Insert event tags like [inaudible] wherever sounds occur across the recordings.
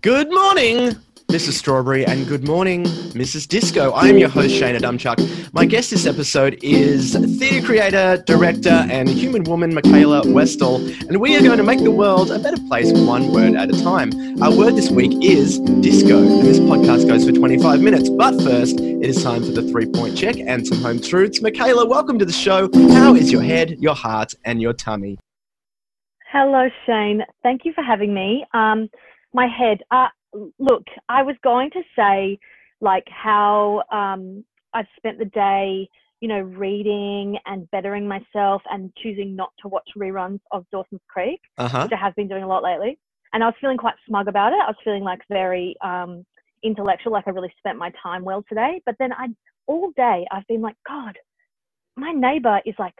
Good morning, Mrs. Strawberry, and good morning, Mrs. Disco. I am your host, Shane Adamczak. My guest this episode is theatre creator, director, and human woman, Mikala Westall, and we are going to make the world a better place one word at a time. Our word this week is disco, and this podcast goes for 25 minutes. But first, it is time for the three point check and some home truths. Mikala, welcome to the show. How is your head, your heart, and your tummy? Hello, Shane. Thank you for having me. Um, my head. Uh, look, I was going to say like how um, I've spent the day, you know, reading and bettering myself and choosing not to watch reruns of Dawson's Creek, Uh-huh. which I have been doing a lot lately. And I was feeling quite smug about it. I was feeling like very um, intellectual, like I really spent my time well today. But then I, all day, I've been like, God, my neighbor is like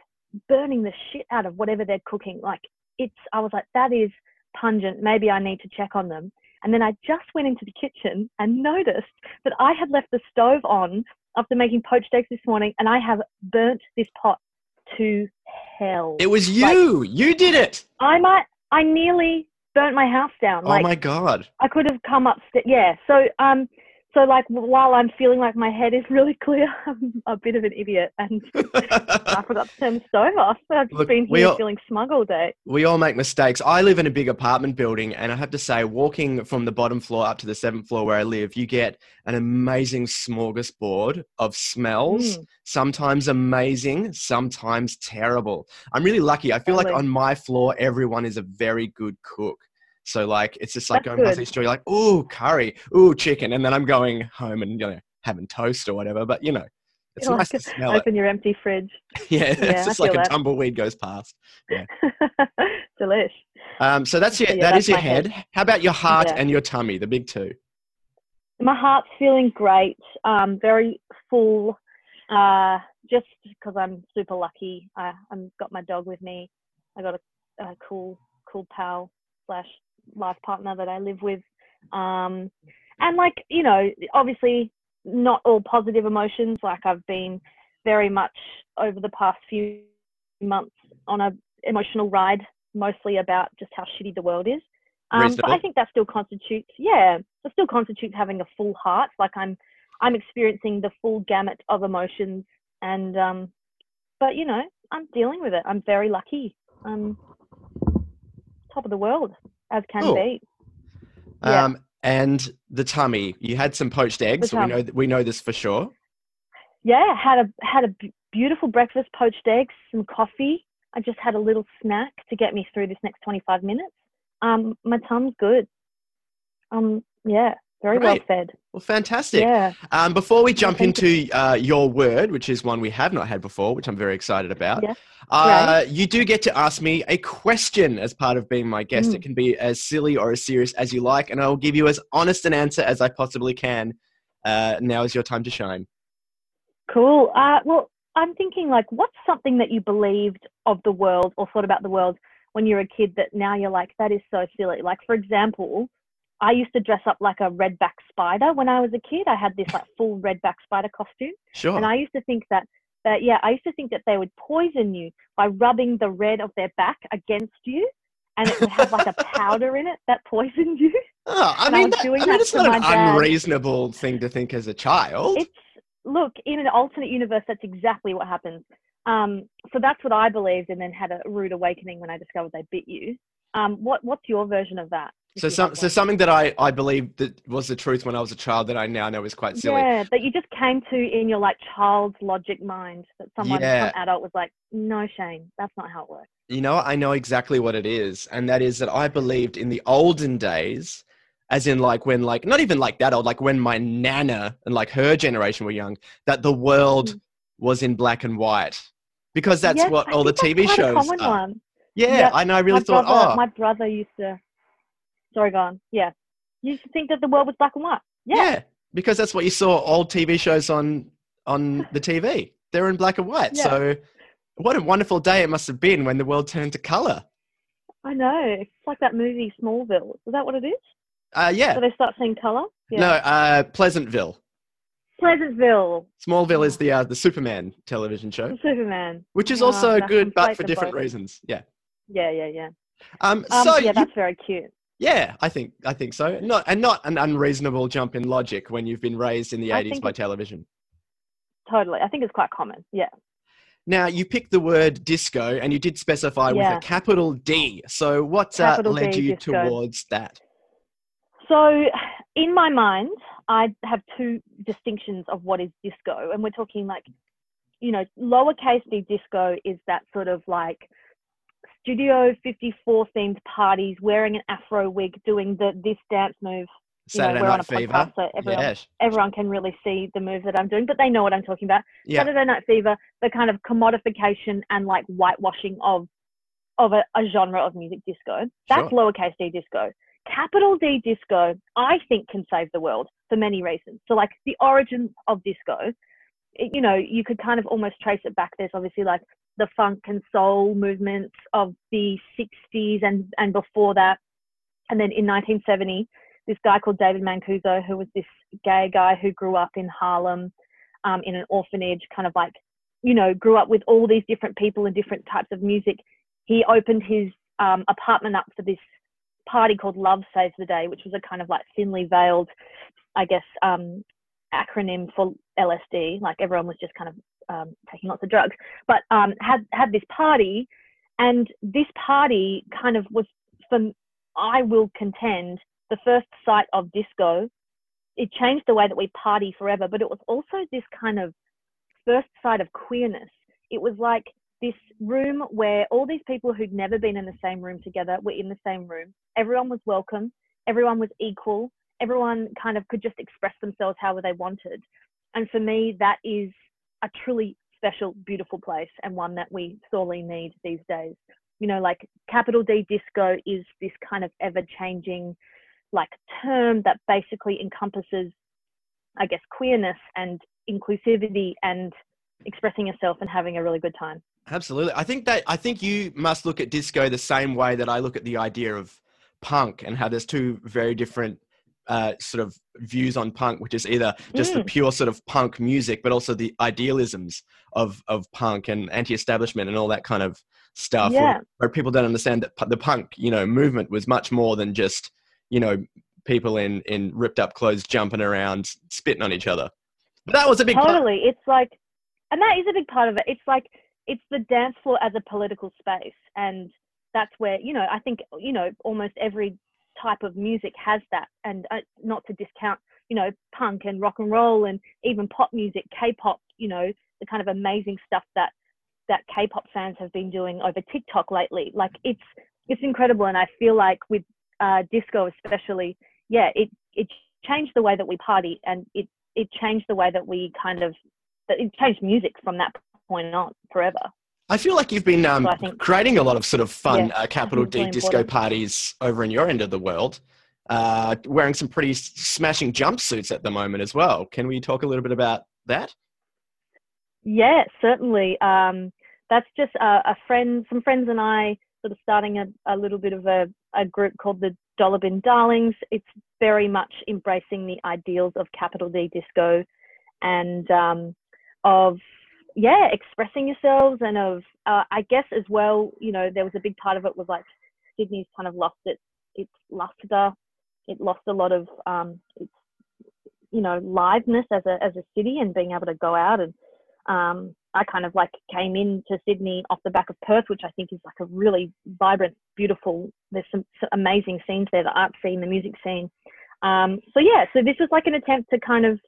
burning the shit out of whatever they're cooking. Like it's, I was like, that is pungent. Maybe I need to check on them. And then I just went into the kitchen and noticed that I had left the stove on after making poached eggs this morning, and I have burnt this pot to hell. It was you. you did it. I might, I nearly burnt my house down. Oh my God. I could have come upstairs. Yeah. So um, so like while I'm feeling like my head is really clear, [laughs] I'm a bit of an idiot, and [laughs] I forgot to turn the stove off. I've just Look, been here all- feeling smug all day. we all make mistakes. I live in a big apartment building, and I have to say, walking from the bottom floor up to the seventh floor where I live, you get an amazing smorgasbord of smells. Mm. Sometimes amazing, sometimes terrible. I'm really lucky. I feel like on my floor, everyone is a very good cook. So like, it's just like That's going past good. each door, you're like, ooh, curry, ooh, chicken, and then I'm going home and you know having toast or whatever. But you know, it's You're nice like, to smell it. Open your empty fridge. [laughs] Yeah, Yeah, it's just like a tumbleweed goes past. [laughs] Delish. Um, so that's your, Yeah, that that's is your head. head. How about your heart Yeah. and your tummy, the big two? My heart's feeling great. Um, very full. Uh, just because I'm super lucky. I, I've got my dog with me. I got a, a cool, cool pal slash life partner that I live with. Um, and like you know, obviously not all positive emotions. Like I've been very much over the past few months on a emotional ride, mostly about just how shitty the world is. Um, but I think that still constitutes, yeah, that still constitutes having a full heart. Like I'm, I'm experiencing the full gamut of emotions, and um, but you know, I'm dealing with it. I'm very lucky. Um, top of the world as can be. Yeah. Um, and the tummy. You had some poached eggs. We know we know this for sure. Yeah, had a had a beautiful breakfast, poached eggs, some coffee. I just had a little snack to get me through this next 25 minutes. Um, my tum's good. Um, yeah, very well said. Well, fantastic. Yeah. Um, before we jump into uh, your word, which is one we have not had before, which I'm very excited about, Yeah. uh, you do get to ask me a question as part of being my guest. Mm. It can be as silly or as serious as you like, and I will give you as honest an answer as I possibly can. Uh, now is your time to shine. Cool. Uh, well, I'm thinking like, what's something that you believed of the world or thought about the world when you were a kid that now you're like, that is so silly. Like, for example, I used to dress up like a redback spider when I was a kid. I had this like full redback spider costume. Sure. And I used to think that, that, yeah, I used to think that they would poison you by rubbing the red of their back against you. And it would have like a powder in it that poisoned you. [laughs] Oh, I And I mean, was that, I mean, that it's not an dad. unreasonable thing to think as a child. It's look in an alternate universe. That's exactly what happens. Um, so that's what I believed, and then had a rude awakening when I discovered they bit you. Um, what what's your version of that? So, some, so something that I, I believe that was the truth when I was a child that I now know is quite silly. yeah, that you just came to in your like child's logic mind that someone, Yeah. some adult was like, no, Shane, that's not how it works. You know, I know exactly what it is, and that is that I believed in the olden days, as in like when like not even like that old, like when my nana and like her generation were young, that the world Mm. was in black and white, because that's Yes, what I all the TV that's quite a shows common are. one. Yeah, Yep. I know. I really my thought, brother, oh, my brother used to. Sorry, go on. Yeah, you used to think that the world was black and white. yeah. Yeah, because that's what you saw old TV shows on on the TV. They're in black and white. Yeah. So, what a wonderful day it must have been when the world turned to color. I know. It's like that movie Smallville. Is that what it is? Uh, yeah. So they start seeing color. Yeah. No, uh, Pleasantville. Pleasantville. Smallville is the uh, the Superman television show, Superman. which is Oh, also that's good, but for different both. reasons. Yeah. Yeah, yeah, yeah. Um. Um, so yeah, you, that's very cute. Yeah, I think I think so. Not and not an unreasonable jump in logic when you've been raised in the I eighties by television. Totally. I think it's quite common. Yeah. Now you picked the word disco, and you did specify with a capital D. So what uh, led D, you disco. towards that? So, in my mind, I have two distinctions of what is disco, and we're talking like, you know, lowercase d disco is that sort of like Studio 54 themed parties, wearing an afro wig, doing the this dance move. You know, Saturday we're on Night a Fever. podcast, so everyone Yes. everyone can really see the move that I'm doing, but they know what I'm talking about. Yeah. Saturday Night Fever, the kind of commodification and like whitewashing of of a, a genre of music disco. That's Sure. lowercase d disco. Capital D disco, I think, can save the world for many reasons. So, like the origins of disco, it- you know, you could kind of almost trace it back. There's obviously like the funk and soul movements of the 60s and and before that, and then in 1970, this guy called David Mancuso, who was this gay guy who grew up in Harlem, um, in an orphanage, kind of like, you know, grew up with all these different people and different types of music. He opened his um, apartment up for this party called Love Saves the Day, which was a kind of like thinly veiled, I guess, um, acronym for LSD. Like everyone was just kind of um, taking lots of drugs, but um, had had this party, and this party kind of was, from I will contend, the first site of disco. It changed the way that we party forever, but it was also this kind of first site of queerness. It was like this room where all these people who'd never been in the same room together were in the same room. Everyone was welcome. Everyone was equal. Everyone kind of could just express themselves however they wanted. And for me, that is a truly special, beautiful place and one that we sorely need these days. You know, like capital D disco is this kind of ever changing like term that basically encompasses, I guess, queerness and inclusivity and expressing yourself and having a really good time. Absolutely. I think that I think you must look at disco the same way that I look at the idea of punk and how there's two very different uh, sort of views on punk, which is either just the Mm. pure sort of punk music, but also the idealisms of of punk and anti-establishment and all that kind of stuff. Yeah. Where, where people don't understand that the punk, you know, movement was much more than just you know people in in ripped up clothes jumping around spitting on each other. But that was a big part. totally it's like and that is a big part of it it's like it's the dance floor as a political space and that's where you know i think you know almost every type of music has that and uh, not to discount you know punk and rock and roll and even pop music k-pop you know the kind of amazing stuff that that k-pop fans have been doing over tiktok lately like it's it's incredible and i feel like with uh, disco especially yeah it it changed the way that we party and it it changed the way that we kind of that it changed music from that point on forever. I feel like you've been um, So creating a lot of sort of fun Yeah, uh, capital D really disco important. parties over in your end of the world, uh, wearing some pretty smashing jumpsuits at the moment as well. Can we talk a little bit about that? Yeah, certainly. Um, that's just a, a friend, some friends and I sort of starting a, a little bit of a, a group called the Dollar Bin Darlings. It's very much embracing the ideals of capital D disco and um, of yeah expressing yourselves and of uh, I guess as well you know there was a big part of it was like Sydney's kind of lost its its luster it lost a lot of um, its you know liveness as a as a city and being able to go out and um, I kind of like came into Sydney off the back of Perth, which I think is like a really vibrant, beautiful. There's some, some amazing scenes there, the art scene, the music scene. Um, so yeah, so this was like an attempt to kind of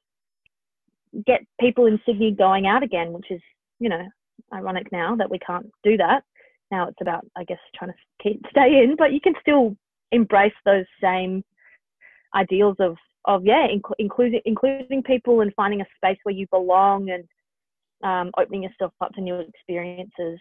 get people in Sydney going out again, which is you know ironic now that we can't do that. Now it's about I guess trying to keep [laughs] stay in, but you can still embrace those same ideals of of yeah, inc- including including people and finding a space where you belong and um, opening yourself up to new experiences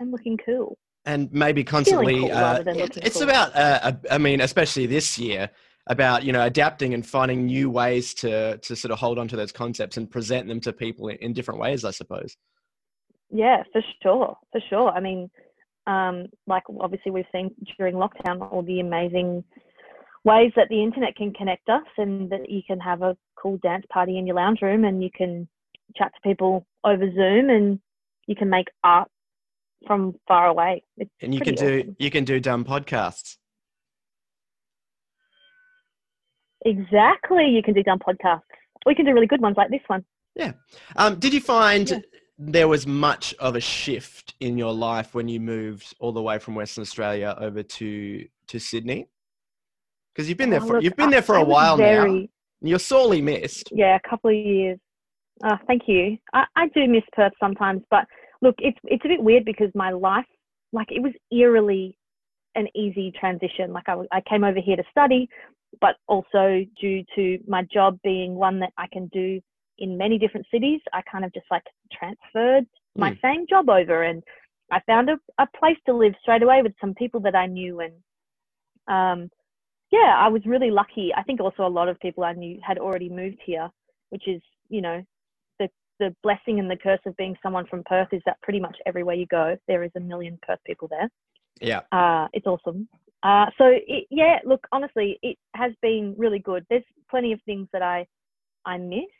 and looking cool. And maybe constantly, cool uh, rather than it- looking it's cool. about, uh, I mean, especially this year, about you know adapting and finding new ways to to sort of hold on to those concepts and present them to people in, in different ways. I suppose. Yeah, for sure, for sure. I mean, um, like obviously we've seen during lockdown all the amazing ways that the internet can connect us, and that you can have a cool dance party in your lounge room, and you can chat to people over Zoom, and you can make art from far away. It's And you can pretty do you can do dumb podcasts. Exactly. You can do dumb podcasts. We can do really good ones like this one. Yeah. Um, did you find Yeah. there was much of a shift in your life when you moved all the way from Western Australia over to to Sydney? Because you've been there Oh, for look, you've been there for I a while now. You're sorely missed. Yeah, a couple of years. Uh, thank you. I, I do miss Perth sometimes, but look, it's it's a bit weird because my life, like, it was eerily an easy transition. Like, I came over here to study, but also due to my job being one that I can do in many different cities, I kind of just like transferred my Mm. same job over, and I found a, a place to live straight away with some people that I knew, and um, yeah, I was really lucky. I think also a lot of people I knew had already moved here, which is, you know, the the blessing and the curse of being someone from Perth is that pretty much everywhere you go, there is a million Perth people there. Yeah. Uh, it's awesome. Uh, so it, yeah, look, honestly, it has been really good. There's plenty of things that I I miss,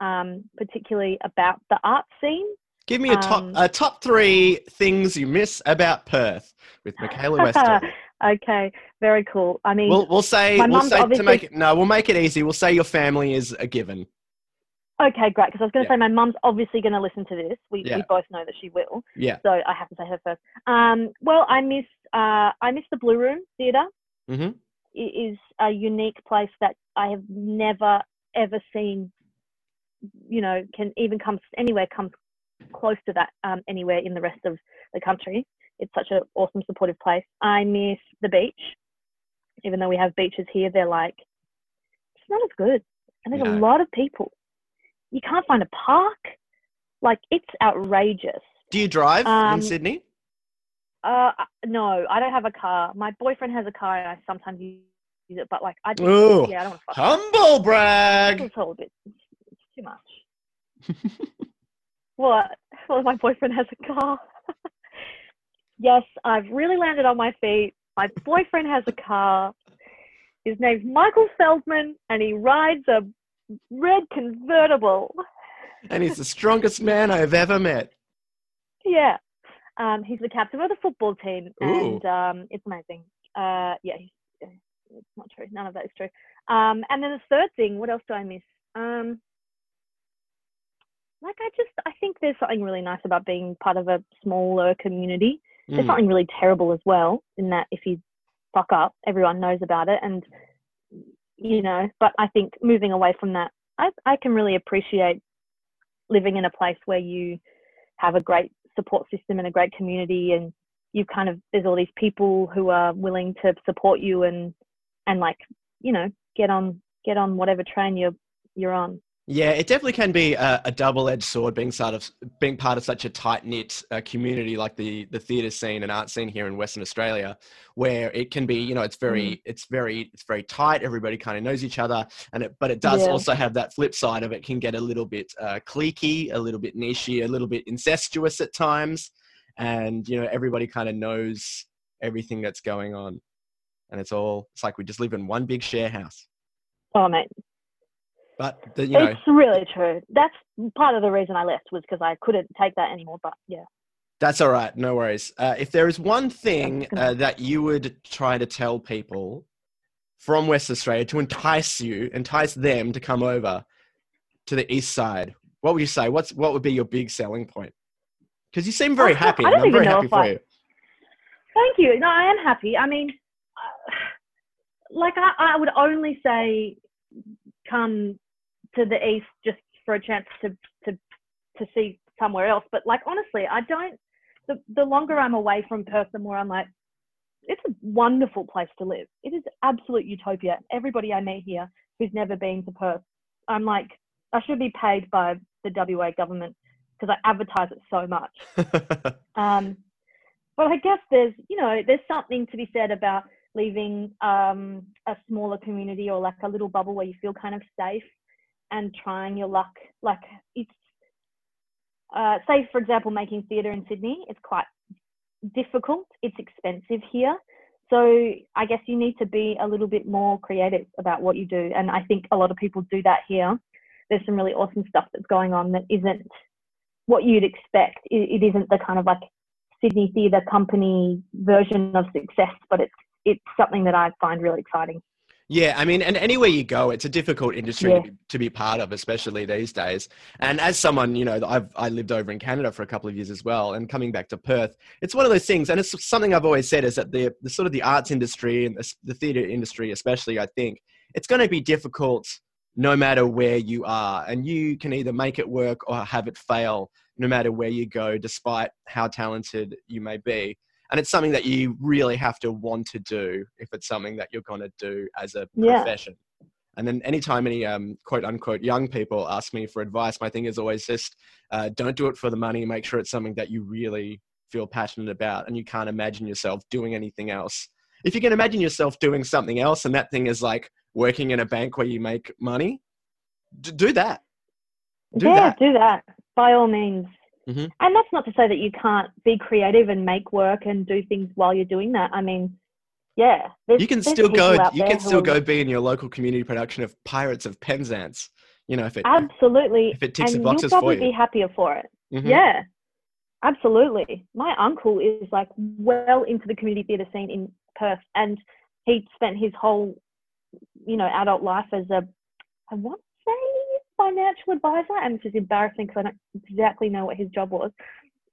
um, particularly about the art scene. Give me a top Um, a top three things you miss about Perth with Mikala [laughs] Westall. okay, very cool. I mean, we'll we'll say we'll say to make it no, we'll make it easy. We'll say your family is a given. Okay, great. Because I was going to Yeah. say my mum's obviously going to listen to this. We, Yeah. we both know that she will. Yeah. So I have to say her first. Um, well, I miss uh, I miss the Blue Room Theatre. hmm It is a unique place that I have never ever seen. You know, can even come anywhere comes close to that um, anywhere in the rest of the country. It's such an awesome, supportive place. I miss the beach. Even though we have beaches here, they're like it's not as good, and there's No. a lot of people. You can't find a park. Like it's outrageous. Do you drive Um, in Sydney? Uh, no, I don't have a car. My boyfriend has a car, and I sometimes use it. But like, I just, Ooh, yeah, I don't want to. humble brag. It's a little bit. It's too much. [laughs] what? Well, my boyfriend has a car. [laughs] yes, I've really landed on my feet. My boyfriend has a car. His name's Michael Feldman, and he rides a red convertible. and he's the strongest man I've ever met. Yeah. Um, he's the captain of the football team, Ooh. and um, it's amazing. Uh, yeah, uh, it's not true. None of that is true. Um, and then the third thing, what else do I miss? Um, like I just, I think there's something really nice about being part of a smaller community. There's Mm. something really terrible as well in that if you fuck up, everyone knows about it, and you know. But I think moving away from that, I, I can really appreciate living in a place where you have a great support system and a great community, and you kind of there's all these people who are willing to support you and and like you know get on get on whatever train you're you're on. Yeah, it definitely can be a, a double-edged sword being sort of being part of such a tight-knit uh, community like the the theatre scene and art scene here in Western Australia, where it can be, you know, it's very, it's very, it's very tight. Everybody kind of knows each other, and it, but it does Yeah. also have that flip side of it can get a little bit uh, cliquey, a little bit nichey, a little bit incestuous at times, and you know, everybody kind of knows everything that's going on, and it's all it's like we just live in one big share house. Oh mate, But the, you know, it's really true. That's part of the reason I left was because I couldn't take that anymore. But yeah. That's all right. No worries. Uh, if there is one thing uh, that you would try to tell people from West Australia to entice you, entice them to come over to the east side, what would you say? What's what would be your big selling point? Because you seem very I- happy. I don't I'm very even know happy if for I- you. Thank you. No, I am happy. I mean, uh, [sighs] like I, I would only say come to the east just for a chance to to to see somewhere else. But like honestly, I don't. The the longer I'm away from Perth, the more I'm like, it's a wonderful place to live. It is absolute utopia. Everybody I meet here who's never been to Perth, I'm like, I should be paid by the WA government because I advertise it so much. [laughs] Um, but I guess there's, you know, there's something to be said about leaving um, a smaller community or like a little bubble where you feel kind of safe and trying your luck. Like it's, uh, say for example, making theatre in Sydney, it's quite difficult. It's expensive here. So I guess you need to be a little bit more creative about what you do. And I think a lot of people do that here. There's some really awesome stuff that's going on that isn't what you'd expect. It, it isn't the kind of like Sydney Theatre Company version of success, but it's it's something that I find really exciting. Yeah, I mean, and anywhere you go, it's a difficult industry Yeah. to, be, to be part of, especially these days. And as someone, you know, I've I lived over in Canada for a couple of years as well, and coming back to Perth, it's one of those things, and it's something I've always said is that the, the sort of the arts industry and the, the theatre industry, especially, I think it's going to be difficult no matter where you are, and you can either make it work or have it fail, no matter where you go, despite how talented you may be and it's something that you really have to want to do if it's something that you're going to do as a Yeah. profession. And then anytime any um, quote unquote young people ask me for advice, my thing is always just uh, don't do it for the money. Make sure it's something that you really feel passionate about and you can't imagine yourself doing anything else. If you can imagine yourself doing something else and that thing is like working in a bank where you make money, d- do that. Do yeah, that. do that by all means. Mhm. And that's not to say that you can't be creative and make work and do things while you're doing that. I mean, yeah, You can still go. You can still go be in your local community production of Pirates of Penzance. You know, if it Absolutely, if it ticks the and boxes you'll for probably you. be happier for it. Mhm. Yeah, absolutely. My uncle is like well into the community theatre scene in Perth, and he spent his whole, you know, adult life as a, I want financial advisor, and which is embarrassing because I don't exactly know what his job was,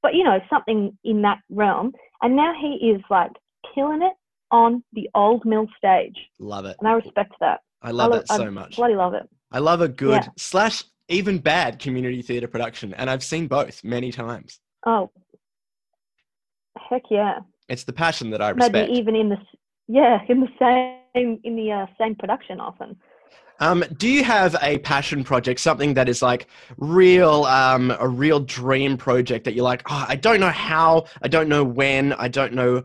but you know, something in that realm. And now he is like killing it on the old mill stage, Love it. and I respect that. I love I it so I much. Bloody love it. I love a good Yeah. slash even bad community theatre production, and I've seen both many times. Oh, heck yeah. It's the passion that I respect. maybe even in the yeah in the same in the uh, same production often Um, do you have a passion project, something that is like real, um, a real dream project that you're like, oh, I don't know how, I don't know when, I don't know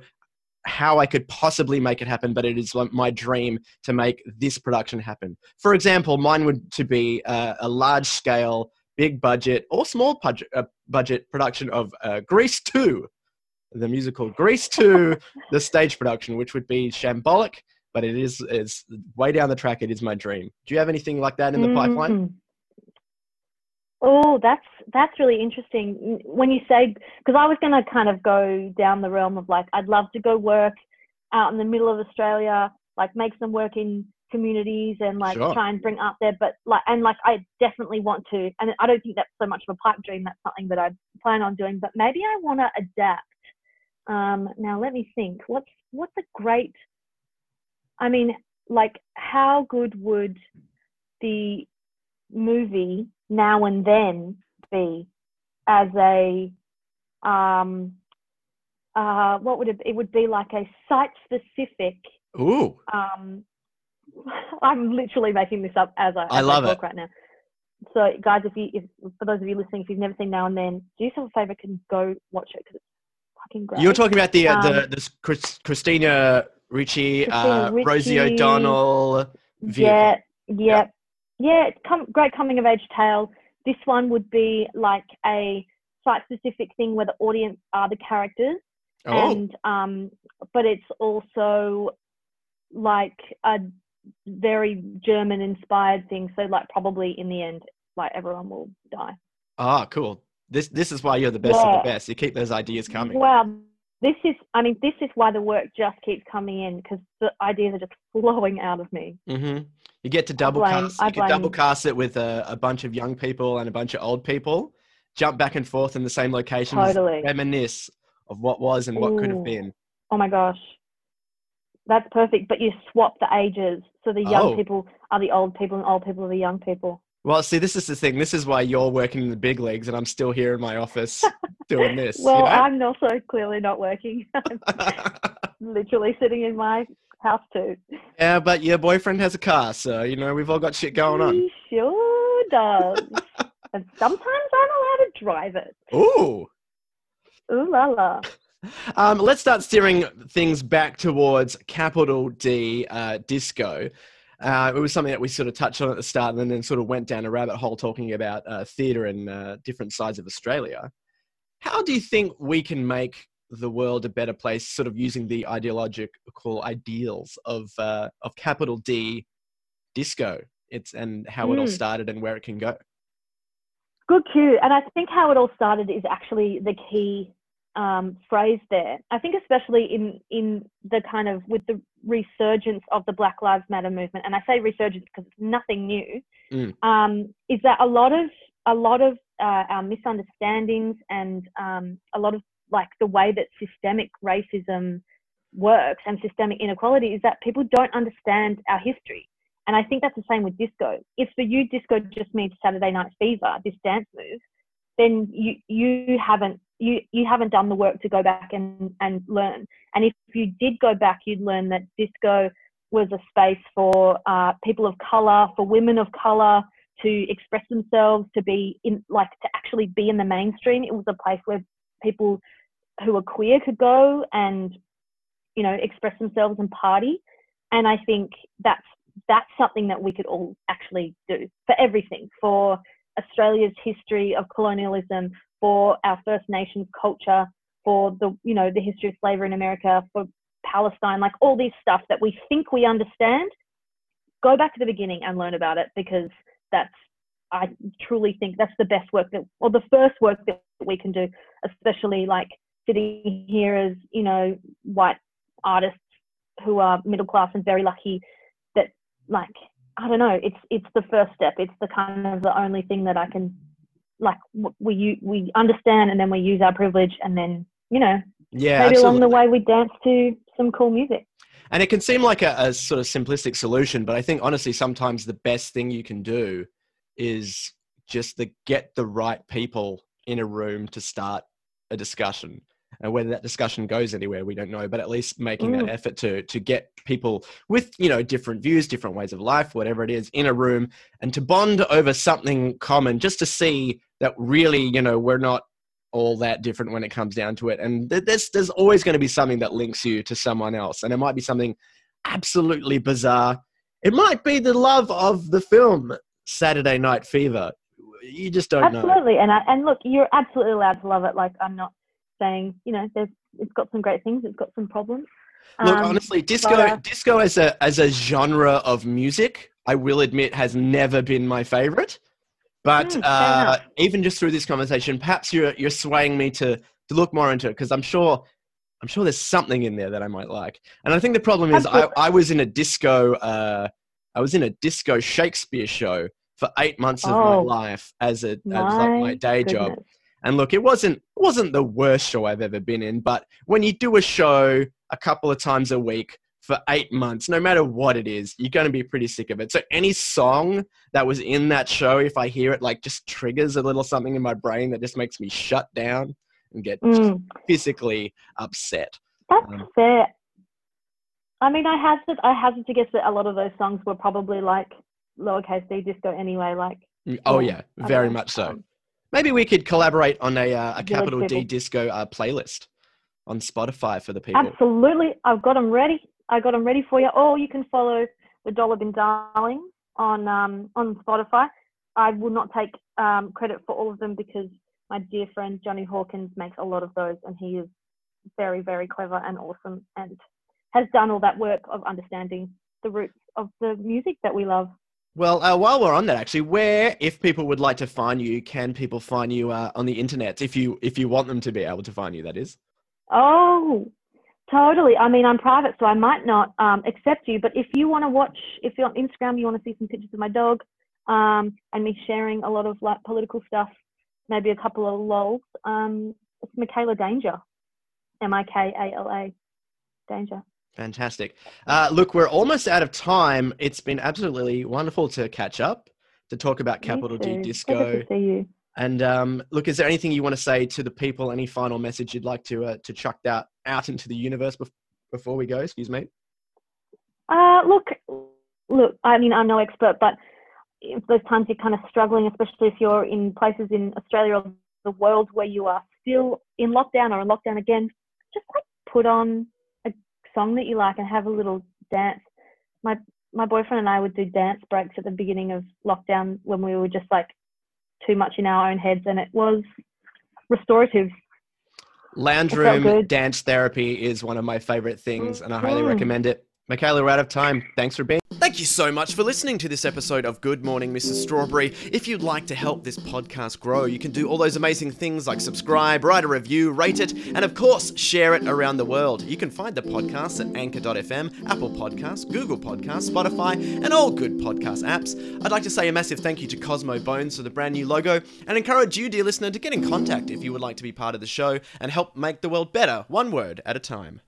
how I could possibly make it happen, but it is my dream to make this production happen. For example, mine would to be uh, a large scale, big budget or small budget, uh, budget production of uh, Grease 2, the musical Grease 2, the stage production, which would be shambolic but it is it's way down the track. It is my dream. Do you have anything like that in the pipeline? Mm. oh that's that's really interesting when you say because i was going to kind of go down the realm of like i'd love to go work out in the middle of australia like make some work in communities and like Sure. try and bring up there but like and like i definitely want to and i don't think that's so much of a pipe dream that's something that i plan on doing but maybe i want to adapt um now let me think what's what's a great i mean like how good would the movie now and then be as a um uh what would it it would be like a site specific Ooh, um [laughs] I'm literally making this up as I, I as love talk it. right now. So guys, if you if for those of you listening, if you've never seen Now and Then, do yourself a favor, can go watch it because it's fucking great. you're talking about the uh, the Um, this Chris, Christina Ricci, uh, Christina Rosie O'Donnell. Yeah, yeah, yeah. Com- great coming of age tale. This one would be like a site specific thing where the audience are the characters, Oh, and um, but it's also like a very German inspired thing. So like probably in the end, like everyone will die. ah, cool. This this is why you're the best of the best. You keep those ideas coming. Wow, this is. I mean, this is why the work just keeps coming in because the ideas are just [laughs] flowing out of me. hmm You get to double blame- cast. I You can double cast it with a, a bunch of young people and a bunch of old people. Jump back and forth in the same locations. Totally. Reminisce of what was and what could have been. Oh my gosh. That's perfect. But you swap the ages. So the young Oh. people are the old people and old people are the young people. Well, see, this is the thing. This is why you're working in the big leagues, and I'm still here in my office [laughs] doing this. you Well, know? I'm also clearly not working. [laughs] I'm literally sitting in my house too. yeah, but your boyfriend has a car, so you know we've all got shit going on. He sure does. and sometimes I'm allowed to drive it. Ooh. Ooh la la. [laughs] Um, let's start steering things back towards capital D uh, disco. Uh, it was something that we sort of touched on at the start and then sort of went down a rabbit hole talking about uh, theatre in uh, different sides of Australia. How do you think we can make the world a better place, sort of using the ideological ideals of, uh, of capital D disco? It's, and how it all Mm. started and where it can go. Good cue. And I think how it all started is actually the key um, phrase there. I think especially in in the kind of with the resurgence of the Black Lives Matter movement, and I say resurgence because it's nothing new, Mm. um, is that a lot of a lot of uh, our misunderstandings and um, a lot of like the way that systemic racism works and systemic inequality is that people don't understand our history. And I think that's the same with disco. If for you disco just means Saturday Night Fever, this dance move, then you you haven't you you haven't done the work to go back and and learn. And if you did go back, you'd learn that disco was a space for uh, people of color, for women of color to express themselves, to be in like to actually be in the mainstream. It was a place where people who were queer could go and you know express themselves and party. And I think that's that's something that we could all actually do for everything for Australia's history of colonialism, for our First Nations culture, for the you know the history of slavery in America, for Palestine, like all these stuff that we think we understand. Go back to the beginning and learn about it because that's I truly think that's the best work that or the first work that we can do, especially like sitting here as you know white artists who are middle class and very lucky that like I don't know. It's it's the first step. It's the kind of the only thing that I can like we we understand and then we use our privilege and then you know Yeah, maybe along the way we dance to some cool music. And it can seem like a, a sort of simplistic solution, but I think honestly, sometimes the best thing you can do is just to get the right people in a room to start a discussion. And whether that discussion goes anywhere, we don't know. But at least making that Mm. effort to to get people with you know different views, different ways of life, whatever it is, in a room and to bond over something common, just to see that really you know we're not all that different when it comes down to it. And th- there's there's always going to be something that links you to someone else, and it might be something absolutely bizarre. It might be the love of the film Saturday Night Fever. You just don't know. absolutely, and I, and look, you're absolutely allowed to love it. Like I'm not saying you know there's it's got some great things, it's got some problems. Look, Um, honestly, disco but, uh, disco as a as a genre of music, I will admit, has never been my favorite. But Mm, uh, even just through this conversation, perhaps you're you're swaying me to to look more into it because I'm sure I'm sure there's something in there that I might like. And I think the problem is I, I was in a disco uh, I was in a disco Shakespeare show for eight months of my Oh, life as a as like my my day job. And look, it wasn't wasn't the worst show I've ever been in, but when you do a show a couple of times a week for eight months, no matter what it is, you're going to be pretty sick of it. So any song that was in that show, if I hear it, like just triggers a little something in my brain that just makes me shut down and get Mm, physically upset. that's Um, fair. I mean, I hazard I hazard to guess that a lot of those songs were probably like lowercase d disco anyway. Like Oh Yeah, yeah, very much so. Um, Maybe we could collaborate on a uh, a capital D disco uh, playlist on Spotify for the people. Absolutely. I've got them ready. I got them ready for you. Or you can follow the Dollar Bin Darling on um, on Spotify. I will not take um, credit for all of them because my dear friend Johnny Hawkins makes a lot of those, and he is very, very clever and awesome, and has done all that work of understanding the roots of the music that we love. Well, uh, while we're on that, actually, where, if people would like to find you, can people find you uh, on the internet? If you if you want them to be able to find you, that is. Oh, totally. I mean, I'm private, so I might not um, accept you. But if you want to watch, if you're on Instagram, you want to see some pictures of my dog um, and me sharing a lot of like political stuff, maybe a couple of lols. Um, it's Mikala Danger, M I K A L A, Danger. Fantastic. Uh, look, we're almost out of time. It's been absolutely wonderful to catch up, to talk about Capital D. Disco. See you. And um, look, is there anything you want to say to the people? Any final message you'd like to uh, to chuck out out into the universe bef- before we go? Excuse me. Uh, look, look. I mean, I'm no expert, but those times you're kind of struggling, especially if you're in places in Australia or the world where you are still in lockdown or in lockdown again, just like put on song that you like and have a little dance. My my boyfriend and I would do dance breaks at the beginning of lockdown when we were just like too much in our own heads, and it was restorative. Lounge room dance therapy is one of my favorite things, and I highly Mhm. recommend it. Mikala, we're out of time. Thanks for being. You so much for listening to this episode of Good Morning Mrs. Strawberry. If you'd like to help this podcast grow, you can do all those amazing things like subscribe, write a review, rate it, and of course, share it around the world. You can find the podcast at anchor.fm, Apple Podcasts, Google Podcasts, Spotify, and all good podcast apps. I'd like to say a massive thank you to Cosmo Bones for the brand new logo and encourage you, dear listener, to get in contact if you would like to be part of the show and help make the world better, one word at a time.